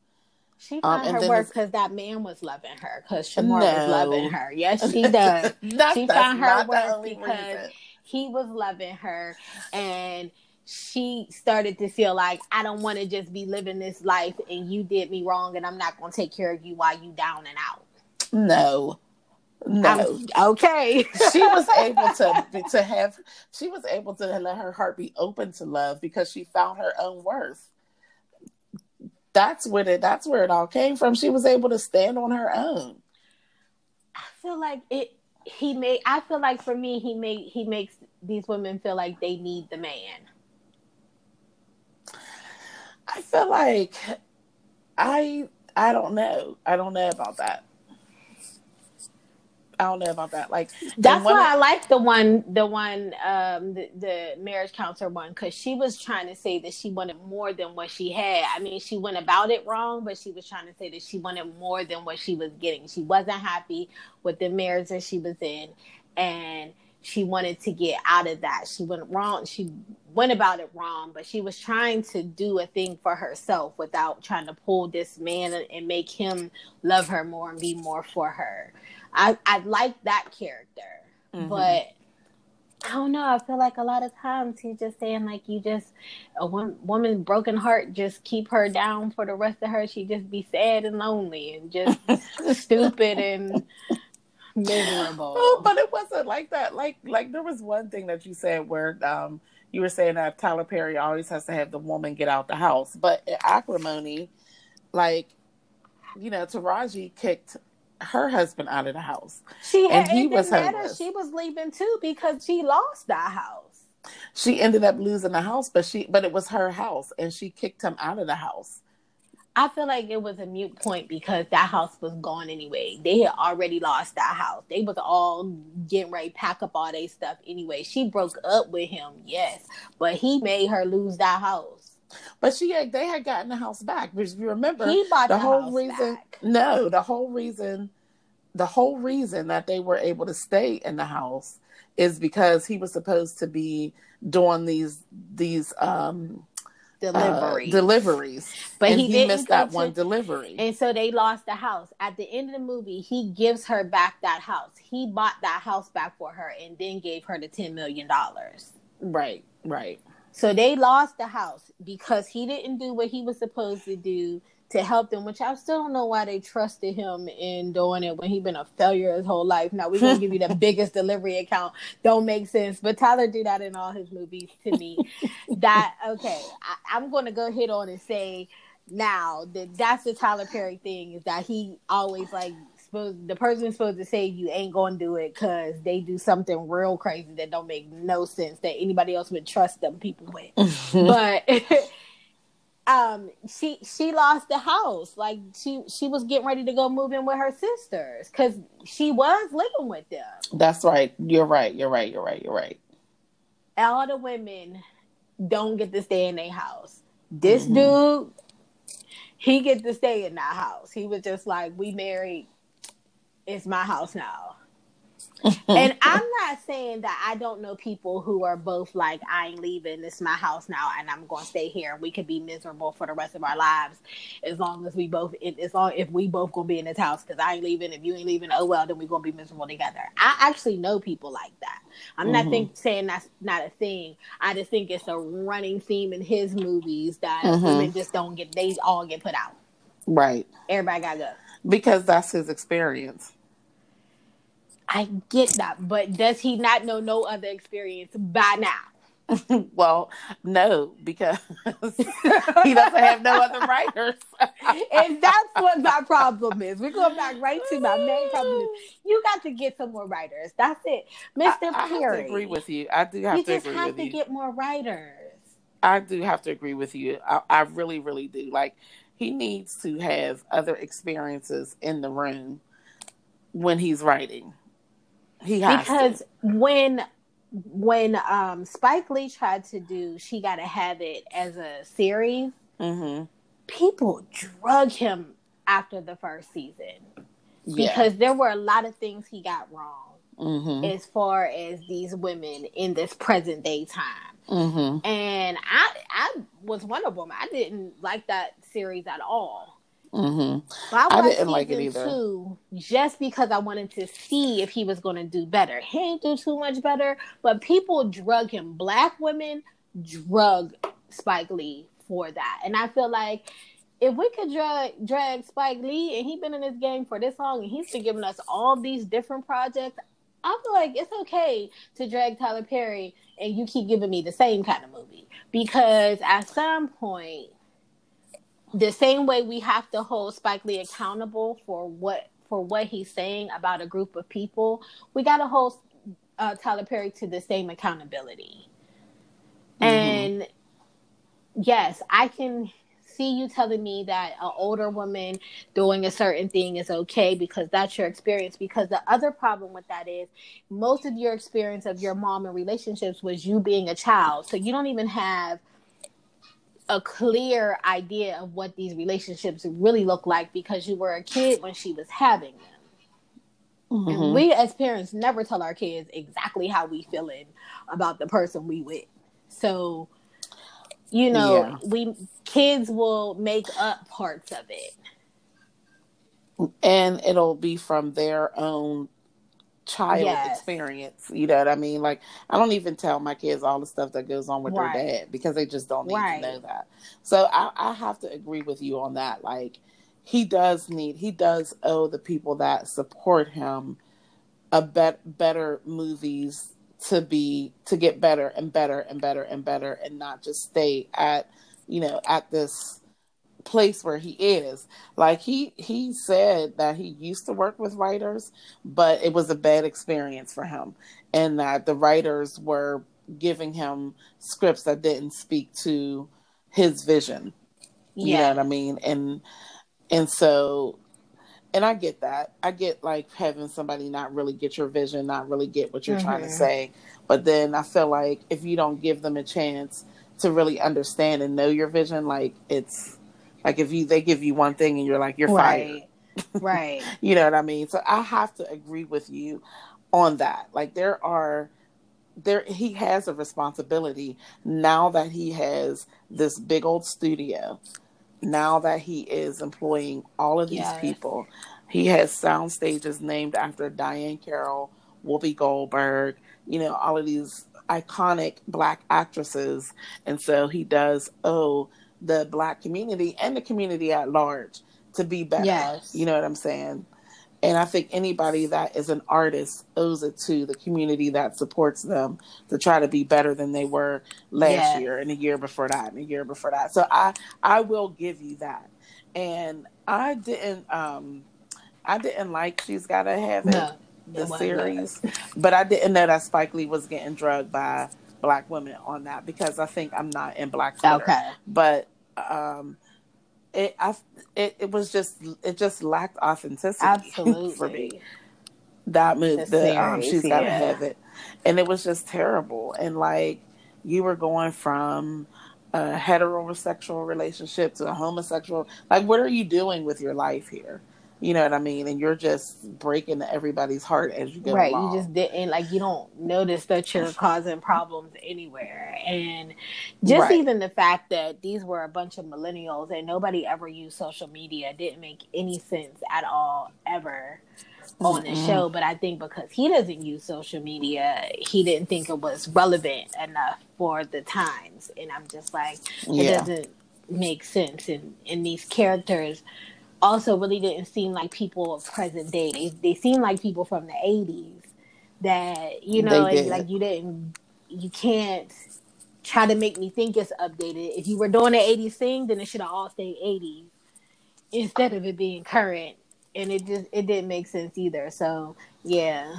She um, found her worth because that man was loving her. Because Shemar no. was loving her. Yes, she does. she found her worth because reason. he was loving her, and she started to feel like I don't want to just be living this life and you did me wrong and I'm not going to take care of you while you down and out. No. No. I'm, okay. she was able to to have she was able to let her heart be open to love because she found her own worth. That's where it that's where it all came from. She was able to stand on her own. I feel like it he made I feel like for me he made he makes these women feel like they need the man. I feel like I I don't know. I don't know about that. I don't know about that. Like that's why I like the one, the one, um, the, the marriage counselor one, because she was trying to say that she wanted more than what she had. I mean, she went about it wrong, but she was trying to say that she wanted more than what she was getting. She wasn't happy with the marriage that she was in, and she wanted to get out of that. She went wrong. She went about it wrong, but she was trying to do a thing for herself without trying to pull this man and make him love her more and be more for her. I I like that character, mm-hmm. but I don't know. I feel like a lot of times he's just saying like you just a woman broken heart just keep her down for the rest of her. She just be sad and lonely and just stupid and miserable. Oh, but it wasn't like that. Like like there was one thing that you said where um you were saying that Tyler Perry always has to have the woman get out the house. But in acrimony, like, you know, Taraji kicked her husband out of the house. She had, and he was homeless. She was leaving too because she lost that house. She ended up losing the house, but she but it was her house and she kicked him out of the house. I feel like it was a mute point because that house was gone anyway. They had already lost that house. They was all getting ready to pack up all their stuff anyway. She broke up with him, yes, but he made her lose that house. But she had, they had gotten the house back because you remember he bought the, the whole reason. Back. No, the whole reason, the whole reason that they were able to stay in the house is because he was supposed to be doing these these um deliveries. Uh, deliveries. But and he he, missed that to- one delivery. And so they lost the house. At the end of the movie, he gives her back that house. He bought that house back for her and then gave her the $10 million. right, right. So they lost the house because he didn't do what he was supposed to do to help them, which I still don't know why they trusted him in doing it when he been a failure his whole life. Now we're gonna give you the biggest delivery account. Don't make sense. But Tyler do that in all his movies to me. that okay, I, I'm gonna go hit on and say now that that's the Tyler Perry thing is that he always like supposed the person supposed to save you ain't gonna do it because they do something real crazy that don't make no sense that anybody else would trust them people with but um she she lost the house like she she was getting ready to go move in with her sisters because she was living with them That's right. You're right. You're right. You're right. You're right. all the women don't get to stay in their house this Mhm. dude he get to stay in that house he was just like we married it's my house now and I'm not saying that I don't know people who are both like, I ain't leaving. This is my house now, and I'm going to stay here. and We could be miserable for the rest of our lives as long as we both, as long if we both gonna be in this house. Because I ain't leaving. If you ain't leaving, oh well, then we gonna be miserable together. I actually know people like that. I'm not Mhm. think, saying that's not a thing. I just think it's a running theme in his movies that Mhm. women just don't get. They all get put out. right. Everybody gotta go. Because that's his experience. I get that, but does he not know no other experience by now? well, no, because he doesn't have no other writers. and that's what my problem is. We're going back right to my main problem. Is you got to get some more writers. That's it, Mister I, I Perry. agree with you. I do have you to agree with you. just have to get more writers. I do have to agree with you. I, I really, really do. Like he needs to have other experiences in the room when he's writing. He has because to. when when um Spike Lee tried to do she gotta have it as a series, hmm people drug him after the first season Yeah. because there were a lot of things he got wrong hmm as far as these women in this present day time. hmm And I I was one of them. I didn't like that series at all. Hmm But I, I didn't like it either. Two just because I wanted to see if he was going to do better. He ain't do too much better, but people drug him. Black women drug Spike Lee for that, and I feel like if we could drag drag Spike Lee and he's been in this game for this long and he's been giving us all these different projects, I feel like it's okay to drag Tyler Perry and you keep giving me the same kind of movie because at some point the same way we have to hold Spike Lee accountable for what for what he's saying about a group of people, we got to hold uh, Tyler Perry to the same accountability. Mhm. And yes, I can see you telling me that an older woman doing a certain thing is okay because that's your experience. Because the other problem with that is most of your experience of your mom and relationships was you being a child. So you don't even have a clear idea of what these relationships really look like because you were a kid when she was having them. Mhm. And we as parents never tell our kids exactly how we feeling about the person we with. So, you know, Yeah. we kids will make up parts of it. and it'll be from their own child Yes. experience. You know what I mean? Like I don't even tell my kids all the stuff that goes on with Right. their dad because they just don't need Right. to know that. So I, I have to agree with you on that. Like he does need he does owe the people that support him a bet better movies to be to get better and better and better and better and not just stay at you know at this place where he is. Like he he said that he used to work with writers but it was a bad experience for him and that the writers were giving him scripts that didn't speak to his vision. You know Yeah. what i mean? And and so and i get that. I get like having somebody not really get your vision not really get what you're trying to Mhm. say. But then i feel like if you don't give them a chance to really understand and know your vision like it's like if you they give you one thing and you're like you're fired right. right. you know what I mean? So I have to agree with you on that. Like there are there he has a responsibility now that he has this big old studio now that he is employing all of these yes. people he has sound stages named after Diahann Carroll whoopi goldberg you know all of these iconic black actresses and so he does owe the black community and the community at large to be better yes. you know what i'm saying and I think anybody that is an artist owes it to the community that supports them to try to be better than they were last yes. year and the year before that and the year before that. So I I will give you that. And I didn't um I didn't like She's Gotta Have It, no, the it series. but I didn't know that Spike Lee was getting drugged by black women on that because I think I'm not in black Twitter. Okay. But um it I it, it was just it just lacked authenticity Absolutely. for me. That movie, the, um, she's got to have it, and it was just terrible. And like you were going from a heterosexual relationship to a homosexual. Like, what are you doing with your life here? You know what I mean? And you're just breaking everybody's heart as you go. Right. Along. You just didn't like you don't notice that you're causing problems anywhere. And just right. even the fact that these were a bunch of millennials and nobody ever used social media didn't make any sense at all ever on the show. But I think because he doesn't use social media, he didn't think it was relevant enough for the times. And I'm just like, it yeah. doesn't make sense. And and these characters also really didn't seem like people of present day. They they seem like people from the eighties that you know, like you didn't, you can't try to make me think it's updated. If you were doing the eighties thing, then it should have all stayed eighties instead of it being current. And it just it didn't make sense either. So yeah.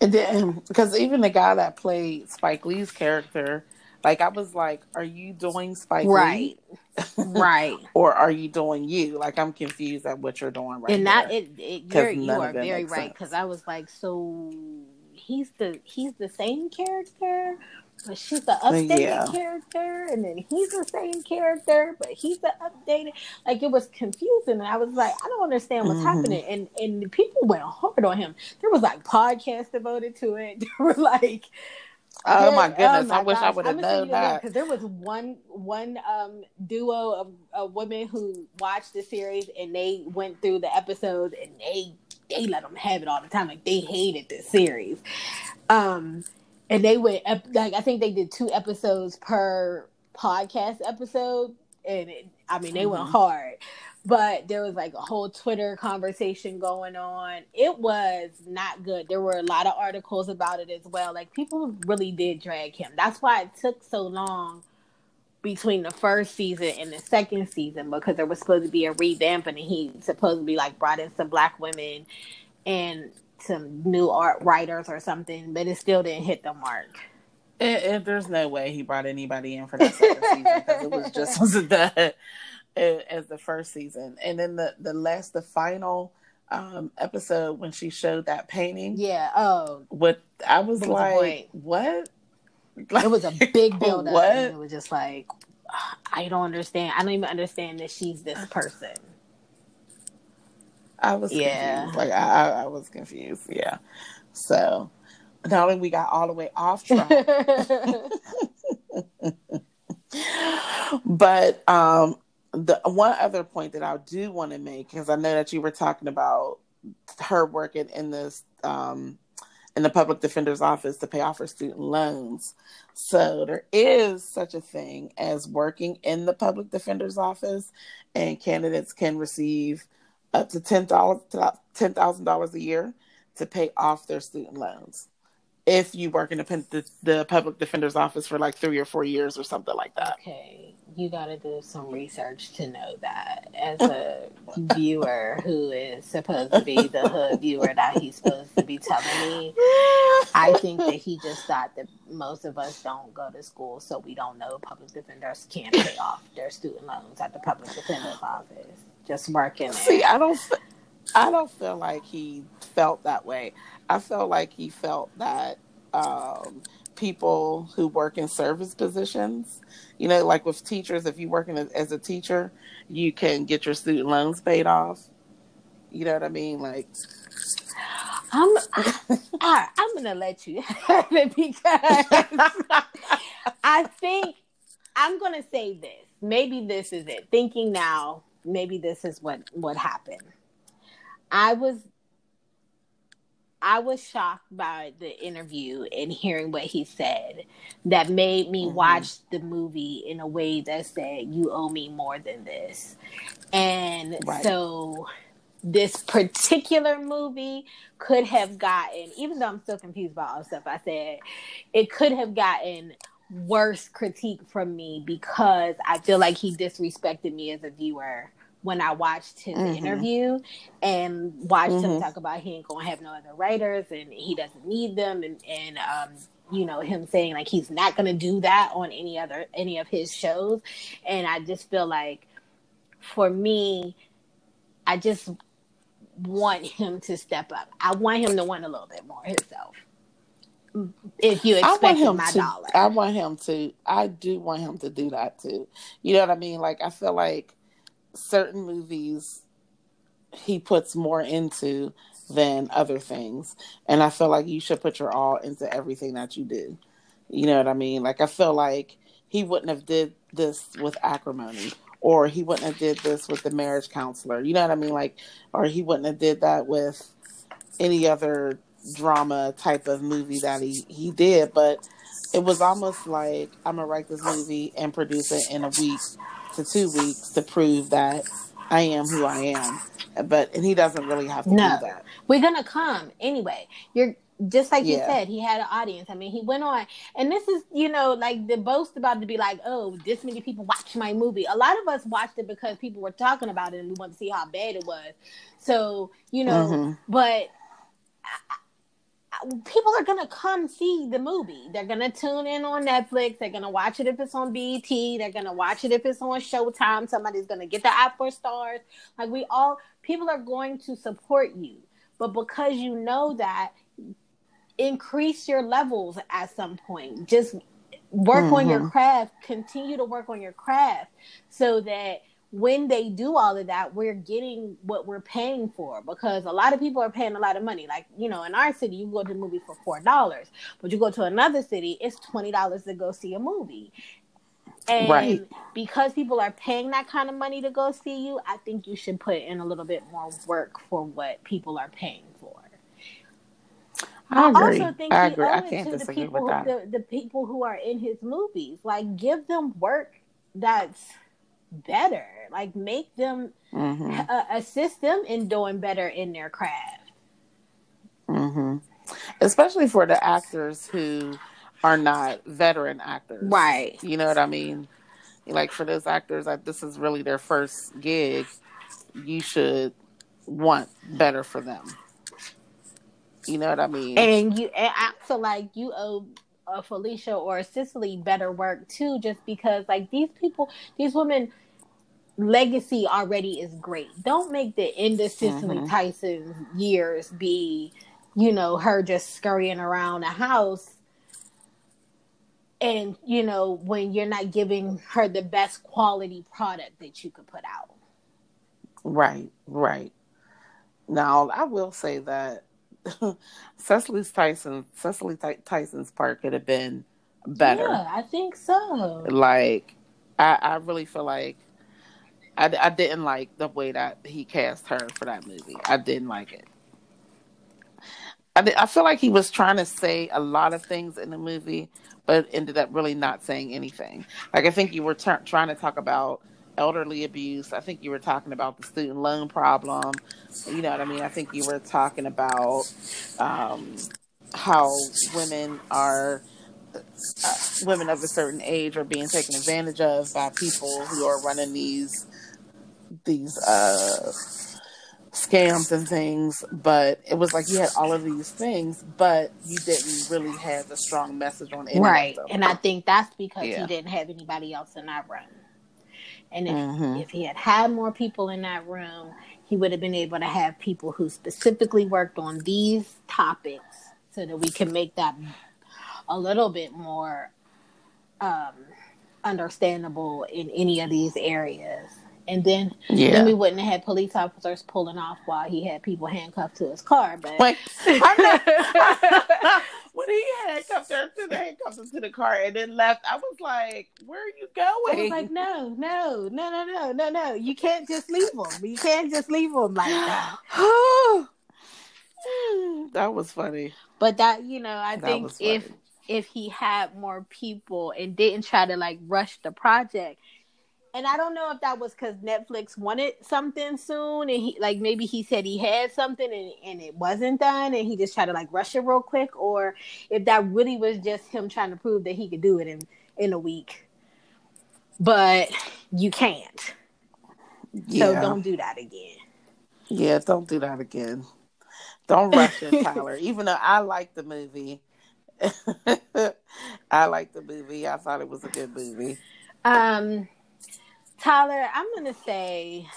And then because even the guy that played Spike Lee's character, like I was like, "Are you doing Spike right. Lee?" right or are you doing you like i'm confused at what you're doing right and that it, it you're, you are very right because i was like so he's the he's the same character but she's the updated yeah. character and then he's the same character but he's the updated like it was confusing and i was like i don't understand what's mm-hmm. happening and and people went hard on him there was like podcasts devoted to it there were like Oh my goodness! Oh my I wish gosh. I would have known that. Because there was one one um, duo of, of women who watched the series and they went through the episodes and they they let them have it all the time. Like they hated the series, um, and they went like I think they did two episodes per podcast episode, and it, I mean they mm-hmm. went hard but there was like a whole Twitter conversation going on. It was not good. There were a lot of articles about it as well. Like people really did drag him. That's why it took so long between the first season and the second season because there was supposed to be a revamp and he supposed to be like brought in some black women and some new art writers or something, but it still didn't hit the mark. And there's no way he brought anybody in for that second season because it was just wasn't that as the first season, and then the the last, the final um, episode when she showed that painting. Yeah. Oh. What I was like, what? Like, it was a big build up. What? it was just like, I don't understand. I don't even understand that she's this person. I was yeah. Confused. Like I, I, was confused. Yeah. So not only we got all the way off track. but um the one other point that I do want to make, because I know that you were talking about her working in this um, in the public defender's office to pay off her student loans. So there is such a thing as working in the public defender's office, and candidates can receive up to ten dollars ten thousand dollars a year to pay off their student loans if you work in the, the public defender's office for like three or four years or something like that. Okay, you got to do some research to know that. As a viewer who is supposed to be the hood viewer that he's supposed to be telling me, I think that he just thought that most of us don't go to school, so we don't know public defenders can't pay off their student loans at the public defender's office. Just working there. See, I don't. I don't feel like he felt that way. I felt like he felt that um, people who work in service positions, you know, like with teachers, if you work in a, as a teacher, you can get your student loans paid off. You know what I mean? Like, I'm I, I'm gonna let you have it because I think I'm gonna say this. Maybe this is it. Thinking now, maybe this is what what happened. I was I was shocked by the interview and hearing what he said that made me mm-hmm. watch the movie in a way that said, You owe me more than this. And right. so this particular movie could have gotten, even though I'm still confused by all the stuff I said, it could have gotten worse critique from me because I feel like he disrespected me as a viewer when I watched his mm-hmm. interview and watched mm-hmm. him talk about he ain't gonna have no other writers and he doesn't need them and and um you know him saying like he's not gonna do that on any other any of his shows and I just feel like for me I just want him to step up. I want him to want a little bit more himself. If you expect him my to, dollar, I want him to. I do want him to do that too. You know what I mean? Like I feel like certain movies he puts more into than other things. And I feel like you should put your all into everything that you do. You know what I mean? Like I feel like he wouldn't have did this with acrimony or he wouldn't have did this with the marriage counselor. You know what I mean? Like or he wouldn't have did that with any other drama type of movie that he he did, but it was almost like I'm gonna write this movie and produce it in a week to two weeks to prove that I am who I am. But and he doesn't really have to no. do that. We're gonna come anyway. You're just like yeah. you said, he had an audience. I mean, he went on, and this is, you know, like the boast about to be like, oh, this many people watch my movie. A lot of us watched it because people were talking about it and we wanted to see how bad it was. So, you know, mm-hmm. but people are gonna come see the movie. They're gonna tune in on Netflix. They're gonna watch it if it's on BET. They're gonna watch it if it's on Showtime. Somebody's gonna get the app for Starz. Like we all, people are going to support you. But because you know that, increase your levels at some point. Just work mm-hmm. on your mm-hmm. craft. Continue to work on your craft so that when they do all of that, we're getting what we're paying for because a lot of people are paying a lot of money. Like, you know, in our city, you go to a movie for $4, but you go to another city, it's $20 to go see a movie. And right. because people are paying that kind of money to go see you, I think you should put in a little bit more work for what people are paying for. I agree. I also think I agree. I can't to the people. The, the people who are in his movies, like, give them work that's better. Like make them mm-hmm. uh, assist them in doing better in their craft. Mm-hmm. Especially for the actors who are not veteran actors, right? You know what I mean? Like for those actors, like this is really their first gig. You should want better for them. You know what I mean? And you, and I feel like you owe a Phylicia or a Cicely better work too, just because like these people, these women legacy already is great. Don't make the end of Cicely mm-hmm. Tyson's years be, you know, her just scurrying around the house. And, you know, when you're not giving her the best quality product that you could put out. Right, right. Now, I will say that Cicely Tyson, Cicely Tyson's part could have been better. Yeah, I think so. Like, I, I really feel like I, I didn't like the way that he cast her for that movie. I didn't like it. I, I feel like he was trying to say a lot of things in the movie, but ended up really not saying anything. Like I think you were t- trying to talk about elderly abuse. I think you were talking about the student loan problem. You know what I mean? I think you were talking about um, how women are uh, women of a certain age are being taken advantage of by people who are running these these uh, scams and things, but it was like you had all of these things, but you didn't really have a strong message on any right. And I think that's because yeah. he didn't have anybody else in that room. And if, mm-hmm. if he had had more people in that room, he would have been able to have people who specifically worked on these topics so that we can make that a little bit more um, understandable in any of these areas and then yeah. then we wouldn't have had police officers pulling off while he had people handcuffed to his car. But Wait, not, when he handcuffed her to the handcuffed him to the car and then left, I was like, "Where are you going?" I was like, "No, no, no, no, no, no, no! You can't just leave him. You can't just leave him like that." that was funny. But that you know, I that think if if he had more people and didn't try to like rush the project. And I don't know if that was because Netflix wanted something soon, and he like maybe he said he had something and, and it wasn't done, and he just tried to like rush it real quick, or if that really was just him trying to prove that he could do it in in a week. But you can't, yeah. so don't do that again. Yeah, don't do that again. Don't rush it, Tyler. Even though I like the movie, I like the movie. I thought it was a good movie. Um, Tyler, I'm gonna say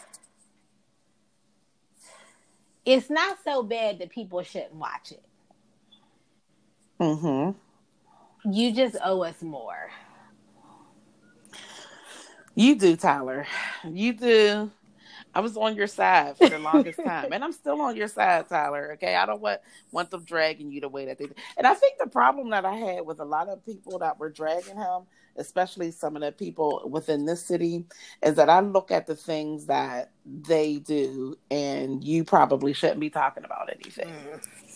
it's not so bad that people shouldn't watch it. Mm-hmm. You just owe us more. You do, Tyler. You do. I was on your side for the longest time, and I'm still on your side, Tyler. Okay, I don't want want them dragging you the way that they. Did. And I think the problem that I had with a lot of people that were dragging him, especially some of the people within this city, is that I look at the things that they do, and you probably shouldn't be talking about anything. Mm.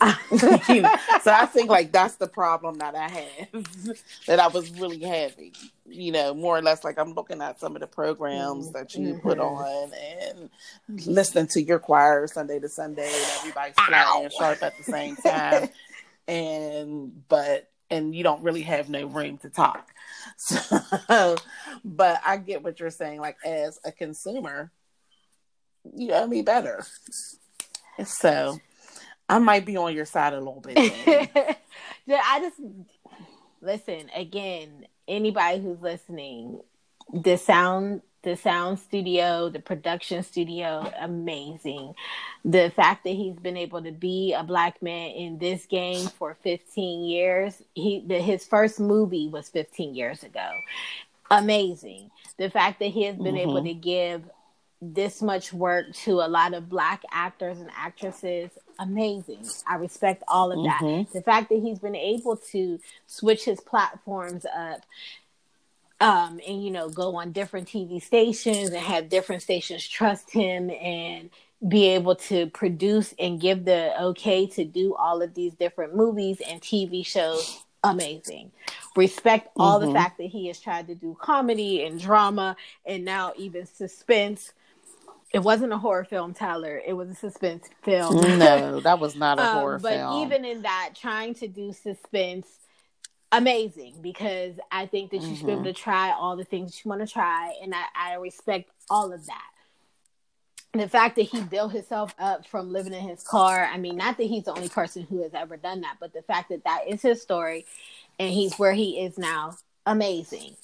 so I think like that's the problem that I have that I was really having. You know, more or less like I'm looking at some of the programs mm-hmm. that you mm-hmm. put on and listening to your choir Sunday to Sunday and everybody's flat and sharp at the same time. and but and you don't really have no room to talk. So but I get what you're saying, like as a consumer, you know me better. So I might be on your side a little bit. I just listen again. Anybody who's listening, the sound, the sound studio, the production studio, amazing. The fact that he's been able to be a black man in this game for 15 years. He, the, his first movie was 15 years ago. Amazing. The fact that he has been mm-hmm. able to give this much work to a lot of black actors and actresses amazing i respect all of that mm-hmm. the fact that he's been able to switch his platforms up um, and you know go on different tv stations and have different stations trust him and be able to produce and give the okay to do all of these different movies and tv shows amazing respect all mm-hmm. the fact that he has tried to do comedy and drama and now even suspense it wasn't a horror film, Tyler. It was a suspense film. No, that was not a um, horror but film. But even in that, trying to do suspense, amazing because I think that you mm-hmm. should be able mm-hmm. to try all the things that you want to try, and I, I respect all of that. the fact that he built himself up from living in his car, I mean, not that he's the only person who has ever done that, but the fact that that is his story and he's where he is now, amazing.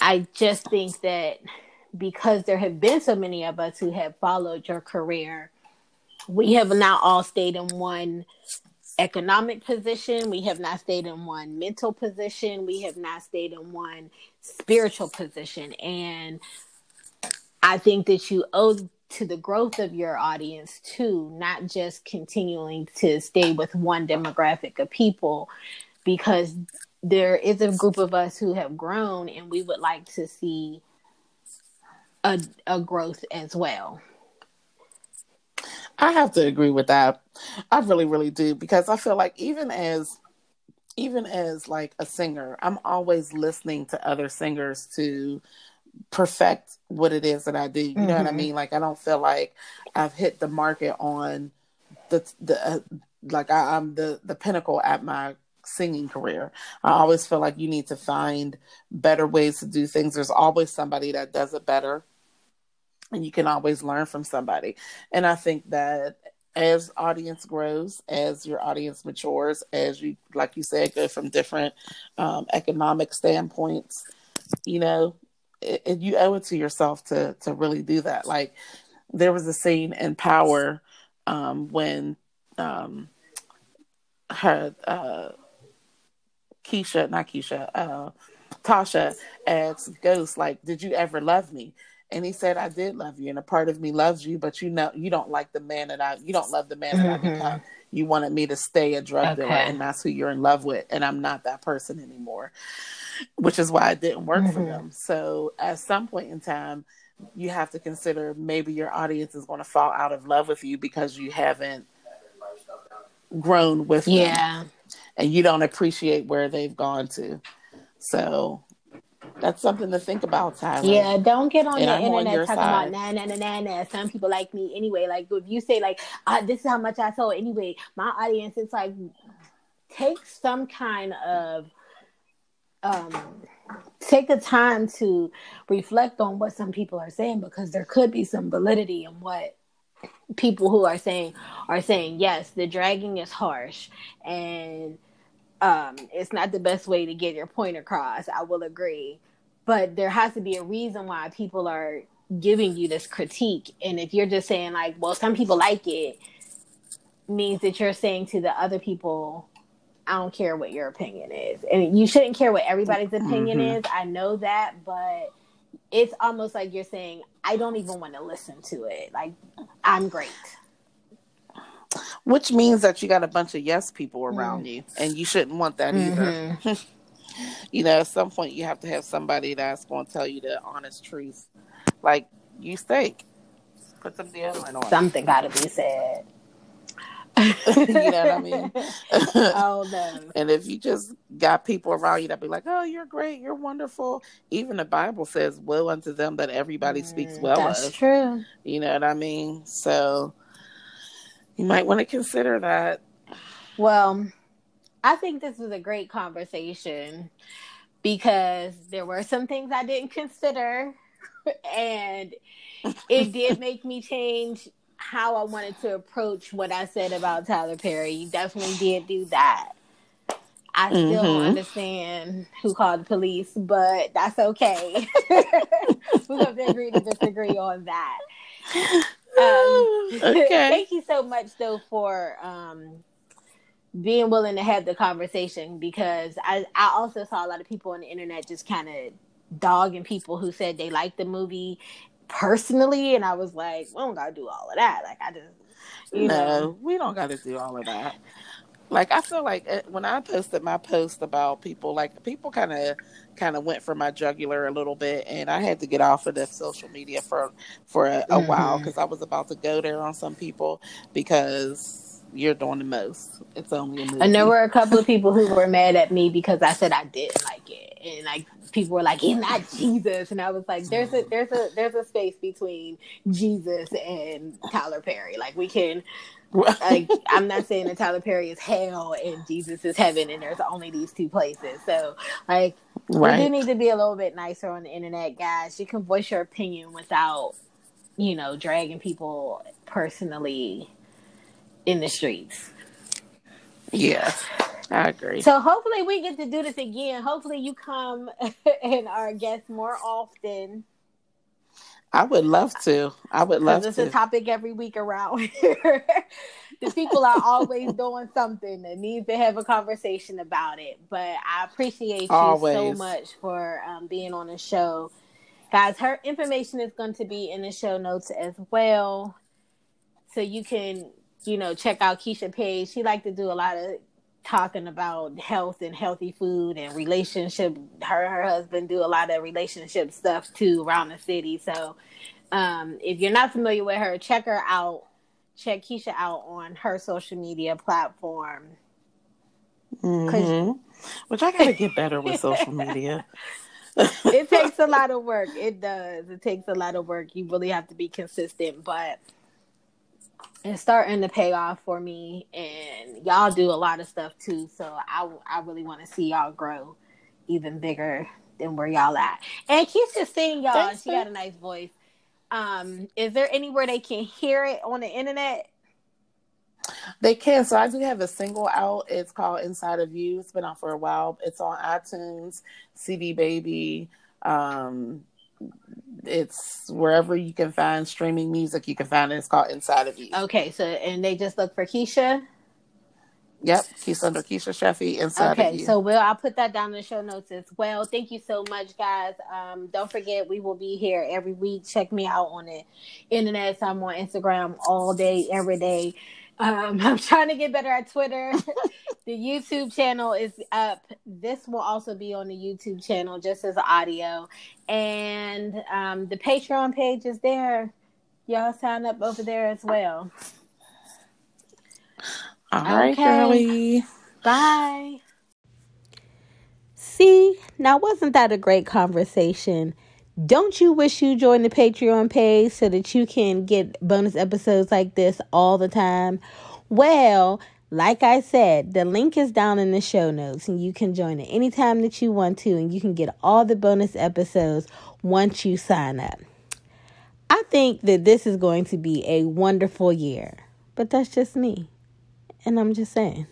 I just think that because there have been so many of us who have followed your career, we have not all stayed in one economic position. We have not stayed in one mental position. We have not stayed in one spiritual position. And I think that you owe to the growth of your audience too, not just continuing to stay with one demographic of people, because there is a group of us who have grown and we would like to see a, a growth as well. I have to agree with that. I really, really do because I feel like even as even as like a singer, I'm always listening to other singers to perfect what it is that I do. You mm-hmm. know what I mm-hmm. mean? Like I don't feel like I've hit the market on the the uh, like I, I'm the the pinnacle at my singing career. I always feel like you need to find better ways to do things. There's always somebody that does it better and you can always learn from somebody. And I think that as audience grows, as your audience matures, as you, like you said, go from different um, economic standpoints, you know, it, it, you owe it to yourself to to really do that. Like there was a scene in Power um, when um, her uh, Keisha, not Keisha, uh, Tasha asks Ghost, like, "Did you ever love me?" And he said, I did love you, and a part of me loves you, but you know, you don't like the man that I, you don't love the man that mm-hmm. I become. You wanted me to stay a drug okay. dealer, and that's who you're in love with, and I'm not that person anymore, which is why it didn't work mm-hmm. for them. So at some point in time, you have to consider maybe your audience is going to fall out of love with you because you haven't grown with yeah. them, and you don't appreciate where they've gone to. So that's something to think about, Tyler. Yeah, don't get on and the I'm internet on talking side. about nah, nah, nah, nah, nah. Some people like me anyway. Like if you say like, uh, this is how much I sold anyway, my audience is like, take some kind of, um, take the time to reflect on what some people are saying because there could be some validity in what people who are saying are saying. Yes, the dragging is harsh and um, it's not the best way to get your point across. I will agree, but there has to be a reason why people are giving you this critique. And if you're just saying like, well, some people like it, means that you're saying to the other people, I don't care what your opinion is, and you shouldn't care what everybody's opinion mm-hmm. is. I know that, but it's almost like you're saying, I don't even want to listen to it. Like, I'm great which means that you got a bunch of yes people around mm. you, and you shouldn't want that mm-hmm. either. you know, at some point you have to have somebody that's going to tell you the honest truth, like you steak. Put some deodorant on. Something got to be said. you know what I mean? oh no. and if you just got people around you that be like, "Oh, you're great, you're wonderful," even the Bible says, "Woe unto them that everybody speaks mm, well That's of." true. You know what I mean? So you might want to consider that. Well, I think this was a great conversation because there were some things I didn't consider and it did make me change how I wanted to approach what I said about Tyler Perry. You definitely did do that. I still mm-hmm. don't understand who called the police, but that's okay. we have to agree to disagree on that. Um, okay. thank you so much, though, for um, being willing to have the conversation because I, I also saw a lot of people on the internet just kind of dogging people who said they liked the movie personally, and I was like, we don't gotta do all of that. Like, I just, you no, know, we don't gotta do all of that like I feel like uh, when I posted my post about people, like people kind of kind of went for my jugular a little bit, and I had to get off of the social media for for a, a mm-hmm. while because I was about to go there on some people because you're doing the most. It's only a movie. And there were a couple of people who were mad at me because I said I didn't like it, and like people were like, "He's not Jesus," and I was like, "There's a there's a there's a space between Jesus and Tyler Perry. Like we can." Like I'm not saying that Tyler Perry is hell and Jesus is heaven, and there's only these two places. So, like, right. we do need to be a little bit nicer on the internet, guys. You can voice your opinion without, you know, dragging people personally in the streets. Yeah, I agree. So hopefully we get to do this again. Hopefully you come and our guests more often I would love to. I would love to. It's a topic every week around here. the people are always doing something and needs to have a conversation about it. But I appreciate you so much for um, being on the show. Guys, her information is going to be in the show notes as well. So you can, you know, check out Keisha page. She like to do a lot of talking about health and healthy food and relationship. Her her husband do a lot of relationship stuff too around the city. So um, if you're not familiar with her, check her out. Check Keisha out on her social media platform. Mm-hmm. Which I gotta get better with social media. it takes a lot of work. It does. It takes a lot of work. You really have to be consistent, but it's starting to pay off for me and y'all do a lot of stuff too so i, I really want to see y'all grow even bigger than where y'all at and keeps just saying y'all Thanks, she got a nice voice um is there anywhere they can hear it on the internet they can. So I do have a single out. It's called Inside of You. It's been out for a while. It's on iTunes, CD Baby, um, it's wherever you can find streaming music, you can find it. It's called Inside of You. Okay, so and they just look for Keisha. Yep, Keisha under Keisha Sheffy inside okay, so Will, I'll put that down in the show notes as well. Thank you so much, guys. Um, don't forget we will be here every week. Check me out on the internet. So I'm on Instagram all day, every day. Um, I'm trying to get better at Twitter. the YouTube channel is up. This will also be on the YouTube channel just as audio. And um, the Patreon page is there. Y'all sign up over there as well. All right, okay. girlie. Bye. See, now wasn't that a great conversation? Don't you wish you joined the Patreon page so that you can get bonus episodes like this all the time? Well, like I said, the link is down in the show notes and you can join it anytime that you want to and you can get all the bonus episodes once you sign up. I think that this is going to be a wonderful year, but that's just me. And I'm just saying.